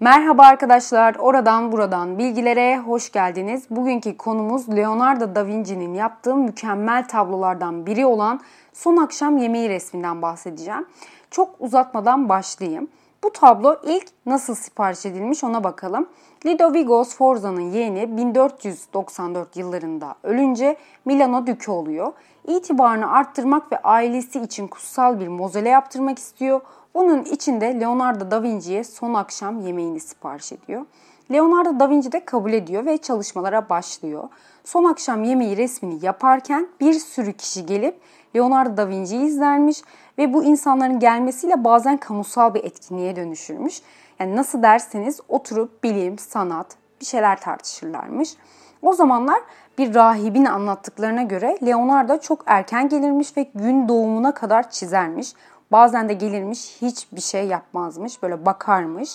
Merhaba arkadaşlar, oradan buradan bilgilere hoş geldiniz. Bugünkü konumuz Leonardo da Vinci'nin yaptığı mükemmel tablolardan biri olan Son Akşam Yemeği resminden bahsedeceğim. Çok uzatmadan başlayayım. Bu tablo ilk nasıl sipariş edilmiş ona bakalım. Ludovico Sforza'nın yeğeni 1494 yıllarında ölünce Milano Dükü oluyor. İtibarını arttırmak ve ailesi için kutsal bir mozele yaptırmak istiyor. Onun için de Leonardo da Vinci'ye son akşam yemeğini sipariş ediyor. Leonardo da Vinci de kabul ediyor ve çalışmalara başlıyor. Son akşam yemeği resmini yaparken bir sürü kişi gelip Leonardo da Vinci'yi izlermiş ve bu insanların gelmesiyle bazen kamusal bir etkinliğe dönüşürmüş. Yani nasıl derseniz oturup bilim, sanat bir şeyler tartışırlarmış. O zamanlar bir rahibin anlattıklarına göre Leonardo çok erken gelirmiş ve gün doğumuna kadar çizermiş. Bazen de gelirmiş hiçbir şey yapmazmış böyle bakarmış.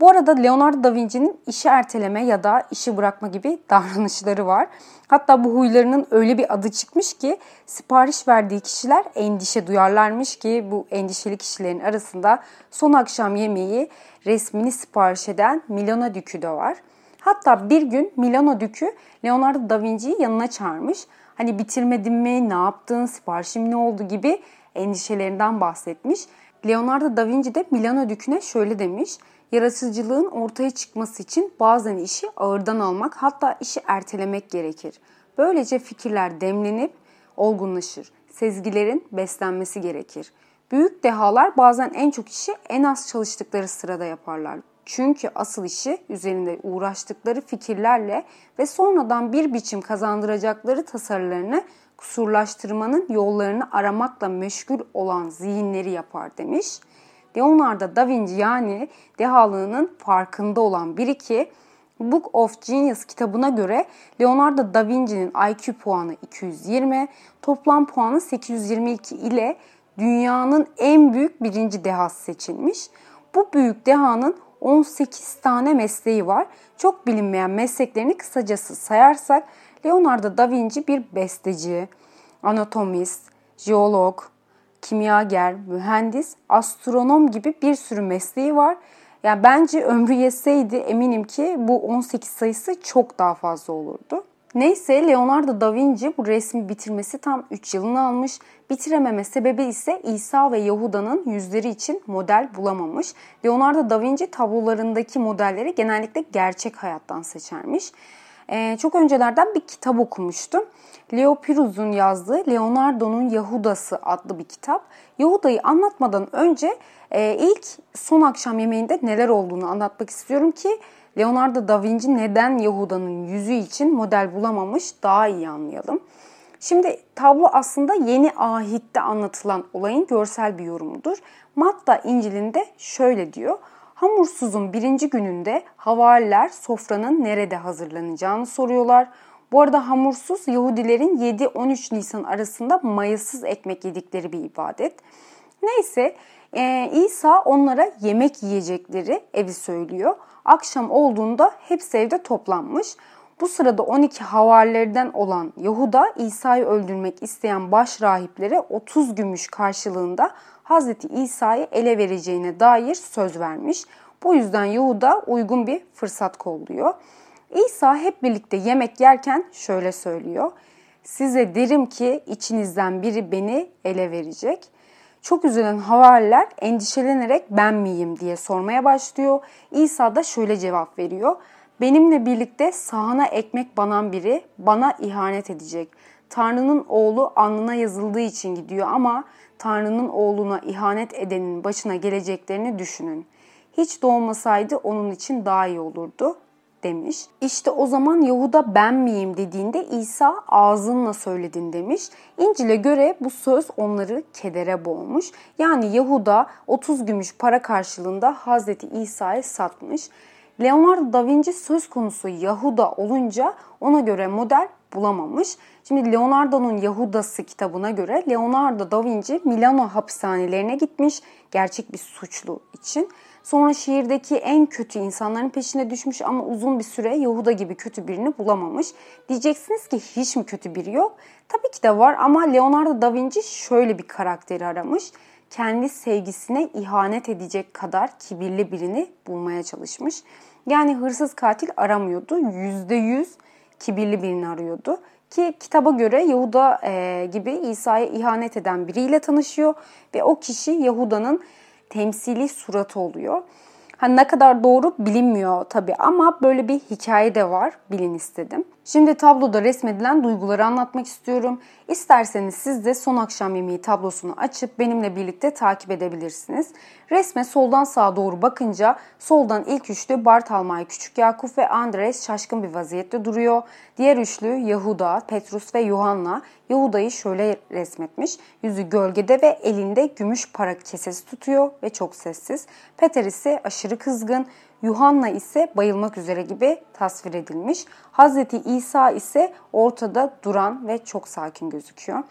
Bu arada Leonardo da Vinci'nin işi erteleme ya da işi bırakma gibi davranışları var. Hatta bu huylarının öyle bir adı çıkmış ki sipariş verdiği kişiler endişe duyarlarmış ki bu endişeli kişilerin arasında son akşam yemeği resmini sipariş eden Milano Dükü de var. Hatta bir gün Milano Dükü Leonardo da Vinci'yi yanına çağırmış. Hani bitirmedin mi, ne yaptın, siparişim ne oldu gibi endişelerinden bahsetmiş. Leonardo da Vinci de Milano Dükü'ne şöyle demiş. Yaratıcılığın ortaya çıkması için bazen işi ağırdan almak hatta işi ertelemek gerekir. Böylece fikirler demlenip olgunlaşır. Sezgilerin beslenmesi gerekir. Büyük dehalar bazen en çok işi en az çalıştıkları sırada yaparlar. Çünkü asıl işi üzerinde uğraştıkları fikirlerle ve sonradan bir biçim kazandıracakları tasarılarını kusurlaştırmanın yollarını aramakla meşgul olan zihinleri yapar demiş. Leonardo da Vinci yani dehalığının farkında olan biri ki Book of Genius kitabına göre Leonardo da Vinci'nin IQ puanı 220, toplam puanı 822 ile dünyanın en büyük birinci dehası seçilmiş. Bu büyük dehanın 18 tane mesleği var. Çok bilinmeyen mesleklerini kısacası sayarsak Leonardo da Vinci bir besteci, anatomist, jeolog, kimyager, mühendis, astronom gibi bir sürü mesleği var. Yani bence ömrü yetseydi eminim ki bu 18 sayısı çok daha fazla olurdu. Neyse Leonardo da Vinci bu resmi bitirmesi tam 3 yılını almış. Bitirememe sebebi ise İsa ve Yahuda'nın yüzleri için model bulamamış. Leonardo da Vinci tablolarındaki modelleri genellikle gerçek hayattan seçermiş. Ee, çok öncelerden bir kitap okumuştum. Leo Piruz'un yazdığı Leonardo'nun Yahudası adlı bir kitap. Yahuda'yı anlatmadan önce e, ilk son akşam yemeğinde neler olduğunu anlatmak istiyorum ki Leonardo da Vinci neden Yahuda'nın yüzü için model bulamamış daha iyi anlayalım. Şimdi tablo aslında yeni ahitte anlatılan olayın görsel bir yorumudur. Matta İncil'inde şöyle diyor. Hamursuzun birinci gününde havariler sofranın nerede hazırlanacağını soruyorlar. Bu arada hamursuz Yahudilerin 7-13 Nisan arasında mayasız ekmek yedikleri bir ibadet. Neyse e, İsa onlara yemek yiyecekleri evi söylüyor. Akşam olduğunda hepsi evde toplanmış. Bu sırada 12 havarilerden olan Yahuda İsa'yı öldürmek isteyen baş rahiplere 30 gümüş karşılığında Hazreti İsa'yı ele vereceğine dair söz vermiş. Bu yüzden Yahuda uygun bir fırsat kolluyor. İsa hep birlikte yemek yerken şöyle söylüyor. Size derim ki içinizden biri beni ele verecek. Çok üzülen havariler endişelenerek ben miyim diye sormaya başlıyor. İsa da şöyle cevap veriyor. Benimle birlikte sahana ekmek banan biri bana ihanet edecek. Tanrı'nın oğlu alnına yazıldığı için gidiyor ama Tanrı'nın oğluna ihanet edenin başına geleceklerini düşünün. Hiç doğmasaydı onun için daha iyi olurdu demiş. İşte o zaman Yahuda ben miyim dediğinde İsa ağzınla söyledin demiş. İncil'e göre bu söz onları kedere boğmuş. Yani Yahuda 30 gümüş para karşılığında Hazreti İsa'yı satmış. Leonardo da Vinci söz konusu Yahuda olunca ona göre model bulamamış. Şimdi Leonardo'nun Yahudası kitabına göre Leonardo da Vinci Milano hapishanelerine gitmiş gerçek bir suçlu için. Sonra şehirdeki en kötü insanların peşine düşmüş ama uzun bir süre Yahuda gibi kötü birini bulamamış. Diyeceksiniz ki hiç mi kötü biri yok? Tabii ki de var ama Leonardo da Vinci şöyle bir karakteri aramış. kendi sevgisine ihanet edecek kadar kibirli birini bulmaya çalışmış. Yani hırsız katil aramıyordu. Yüzde yüz kibirli birini arıyordu. Ki kitaba göre Yahuda e, gibi İsa'ya ihanet eden biriyle tanışıyor ve o kişi Yahuda'nın temsili suratı oluyor. Hani ne kadar doğru bilinmiyor tabii ama böyle bir hikaye de var bilin istedim. Şimdi tabloda resmedilen duyguları anlatmak istiyorum. İsterseniz siz de son akşam yemeği tablosunu açıp benimle birlikte takip edebilirsiniz. Resme soldan sağa doğru bakınca soldan ilk üçlü Bartalmay, Küçük Yakup ve Andres şaşkın bir vaziyette duruyor. Diğer üçlü Yahuda, Petrus ve Yuhanna Yahuda'yı şöyle resmetmiş. Yüzü gölgede ve elinde gümüş para kesesi tutuyor ve çok sessiz. Peter ise aşırı kızgın, Yuhanna ise bayılmak üzere gibi tasvir edilmiş. Hazreti İsa ise ortada duran ve çok sakin gözüküyor.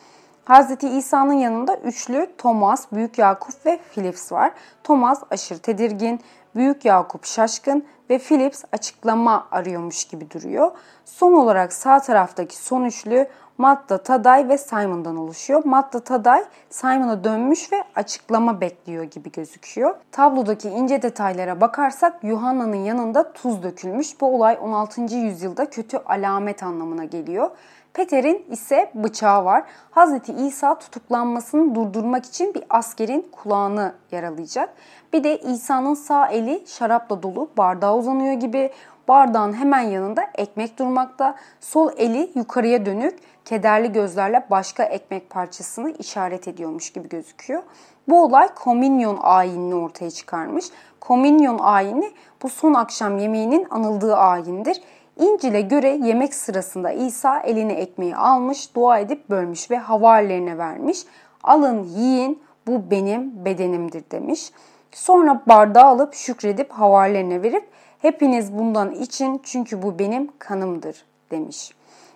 Hazreti İsa'nın yanında üçlü Thomas, Büyük Yakup ve Philips var. Thomas aşırı tedirgin, Büyük Yakup şaşkın ve Philips açıklama arıyormuş gibi duruyor. Son olarak sağ taraftaki son üçlü Matta, Taday ve Simon'dan oluşuyor. Matta, Taday Simon'a dönmüş ve açıklama bekliyor gibi gözüküyor. Tablodaki ince detaylara bakarsak Yuhanna'nın yanında tuz dökülmüş. Bu olay 16. yüzyılda kötü alamet anlamına geliyor. Peter'in ise bıçağı var. Hazreti İsa tutuklanmasını durdurmak için bir askerin kulağını yaralayacak. Bir de İsa'nın sağ eli şarapla dolu bardağa uzanıyor gibi. Bardağın hemen yanında ekmek durmakta. Sol eli yukarıya dönük kederli gözlerle başka ekmek parçasını işaret ediyormuş gibi gözüküyor. Bu olay kominyon ayinini ortaya çıkarmış. Kominyon ayini bu son akşam yemeğinin anıldığı ayindir. İncil'e göre yemek sırasında İsa eline ekmeği almış, dua edip bölmüş ve havarilerine vermiş. Alın yiyin bu benim bedenimdir demiş. Sonra bardağı alıp şükredip havarilerine verip hepiniz bundan için çünkü bu benim kanımdır demiş.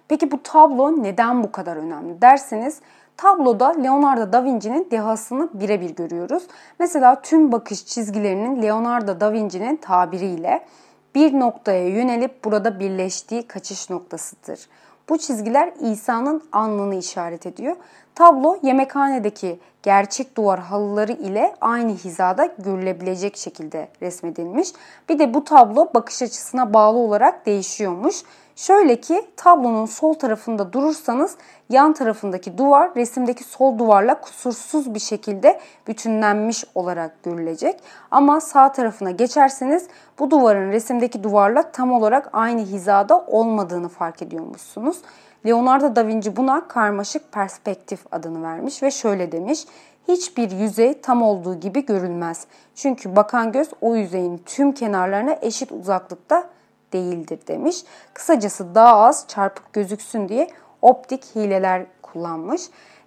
Peki bu tablo neden bu kadar önemli derseniz tabloda Leonardo da Vinci'nin dehasını birebir görüyoruz. Mesela tüm bakış çizgilerinin Leonardo da Vinci'nin tabiriyle bir noktaya yönelip burada birleştiği kaçış noktasıdır. Bu çizgiler İsa'nın alnını işaret ediyor. Tablo yemekhanedeki gerçek duvar halıları ile aynı hizada görülebilecek şekilde resmedilmiş. Bir de bu tablo bakış açısına bağlı olarak değişiyormuş. Şöyle ki tablonun sol tarafında durursanız yan tarafındaki duvar resimdeki sol duvarla kusursuz bir şekilde bütünlenmiş olarak görülecek. Ama sağ tarafına geçerseniz bu duvarın resimdeki duvarla tam olarak aynı hizada olmadığını fark ediyormuşsunuz. Leonardo da Vinci buna karmaşık perspektif adını vermiş ve şöyle demiş. Hiçbir yüzey tam olduğu gibi görülmez. Çünkü bakan göz o yüzeyin tüm kenarlarına eşit uzaklıkta değildir demiş. Kısacası daha az çarpık gözüksün diye optik hileler kullanmış.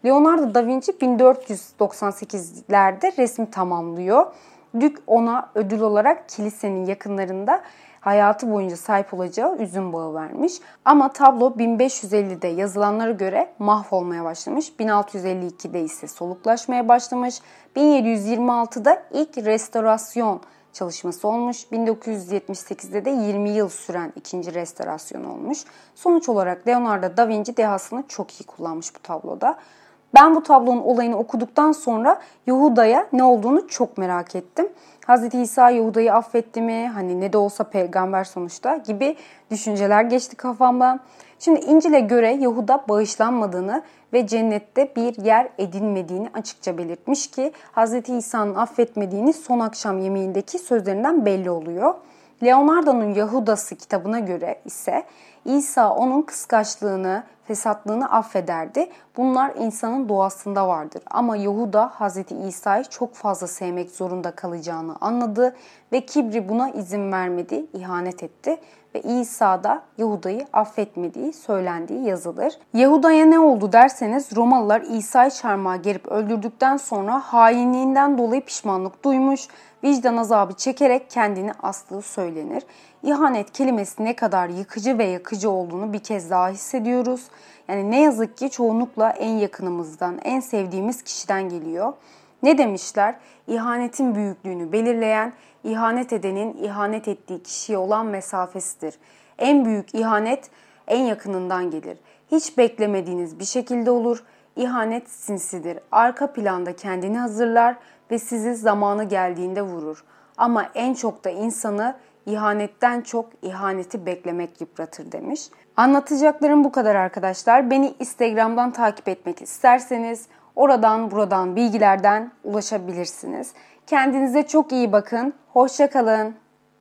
Leonardo da Vinci 1498'lerde resmi tamamlıyor. Dük ona ödül olarak kilisenin yakınlarında hayatı boyunca sahip olacağı üzüm bağı vermiş. Ama tablo 1550'de yazılanlara göre mahvolmaya başlamış. 1652'de ise soluklaşmaya başlamış. 1726'da ilk restorasyon çalışması olmuş. 1978'de de 20 yıl süren ikinci restorasyon olmuş. Sonuç olarak Leonardo da Vinci dehasını çok iyi kullanmış bu tabloda. Ben bu tablonun olayını okuduktan sonra Yahuda'ya ne olduğunu çok merak ettim. Hz. İsa Yahuda'yı affetti mi? Hani ne de olsa peygamber sonuçta gibi düşünceler geçti kafamdan. Şimdi İncil'e göre Yahuda bağışlanmadığını ve cennette bir yer edinmediğini açıkça belirtmiş ki Hz. İsa'nın affetmediğini son akşam yemeğindeki sözlerinden belli oluyor. Leonardo'nun Yahudası kitabına göre ise İsa onun kıskaçlığını, fesatlığını affederdi. Bunlar insanın doğasında vardır. Ama Yahuda Hz. İsa'yı çok fazla sevmek zorunda kalacağını anladı ve kibri buna izin vermedi, ihanet etti ve İsa da Yahuda'yı affetmediği söylendiği yazılır. Yahuda'ya ne oldu derseniz Romalılar İsa'yı çarmıha gerip öldürdükten sonra hainliğinden dolayı pişmanlık duymuş, vicdan azabı çekerek kendini astığı söylenir. İhanet kelimesi ne kadar yıkıcı ve yakıcı olduğunu bir kez daha hissediyoruz. Yani ne yazık ki çoğunlukla en yakınımızdan, en sevdiğimiz kişiden geliyor. Ne demişler? İhanetin büyüklüğünü belirleyen, ihanet edenin ihanet ettiği kişiye olan mesafesidir. En büyük ihanet en yakınından gelir. Hiç beklemediğiniz bir şekilde olur. ihanet sinsidir. Arka planda kendini hazırlar ve sizi zamanı geldiğinde vurur. Ama en çok da insanı ihanetten çok ihaneti beklemek yıpratır demiş. Anlatacaklarım bu kadar arkadaşlar. Beni Instagram'dan takip etmek isterseniz oradan buradan bilgilerden ulaşabilirsiniz. Kendinize çok iyi bakın. Hoşçakalın.